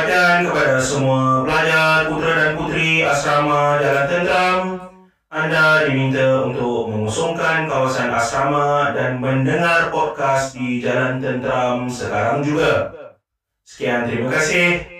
perhatian kepada semua pelajar, putera dan puteri asrama Jalan Tenteram, Anda diminta untuk mengusungkan kawasan asrama dan mendengar podcast di Jalan Tenteram sekarang juga. Sekian, terima kasih.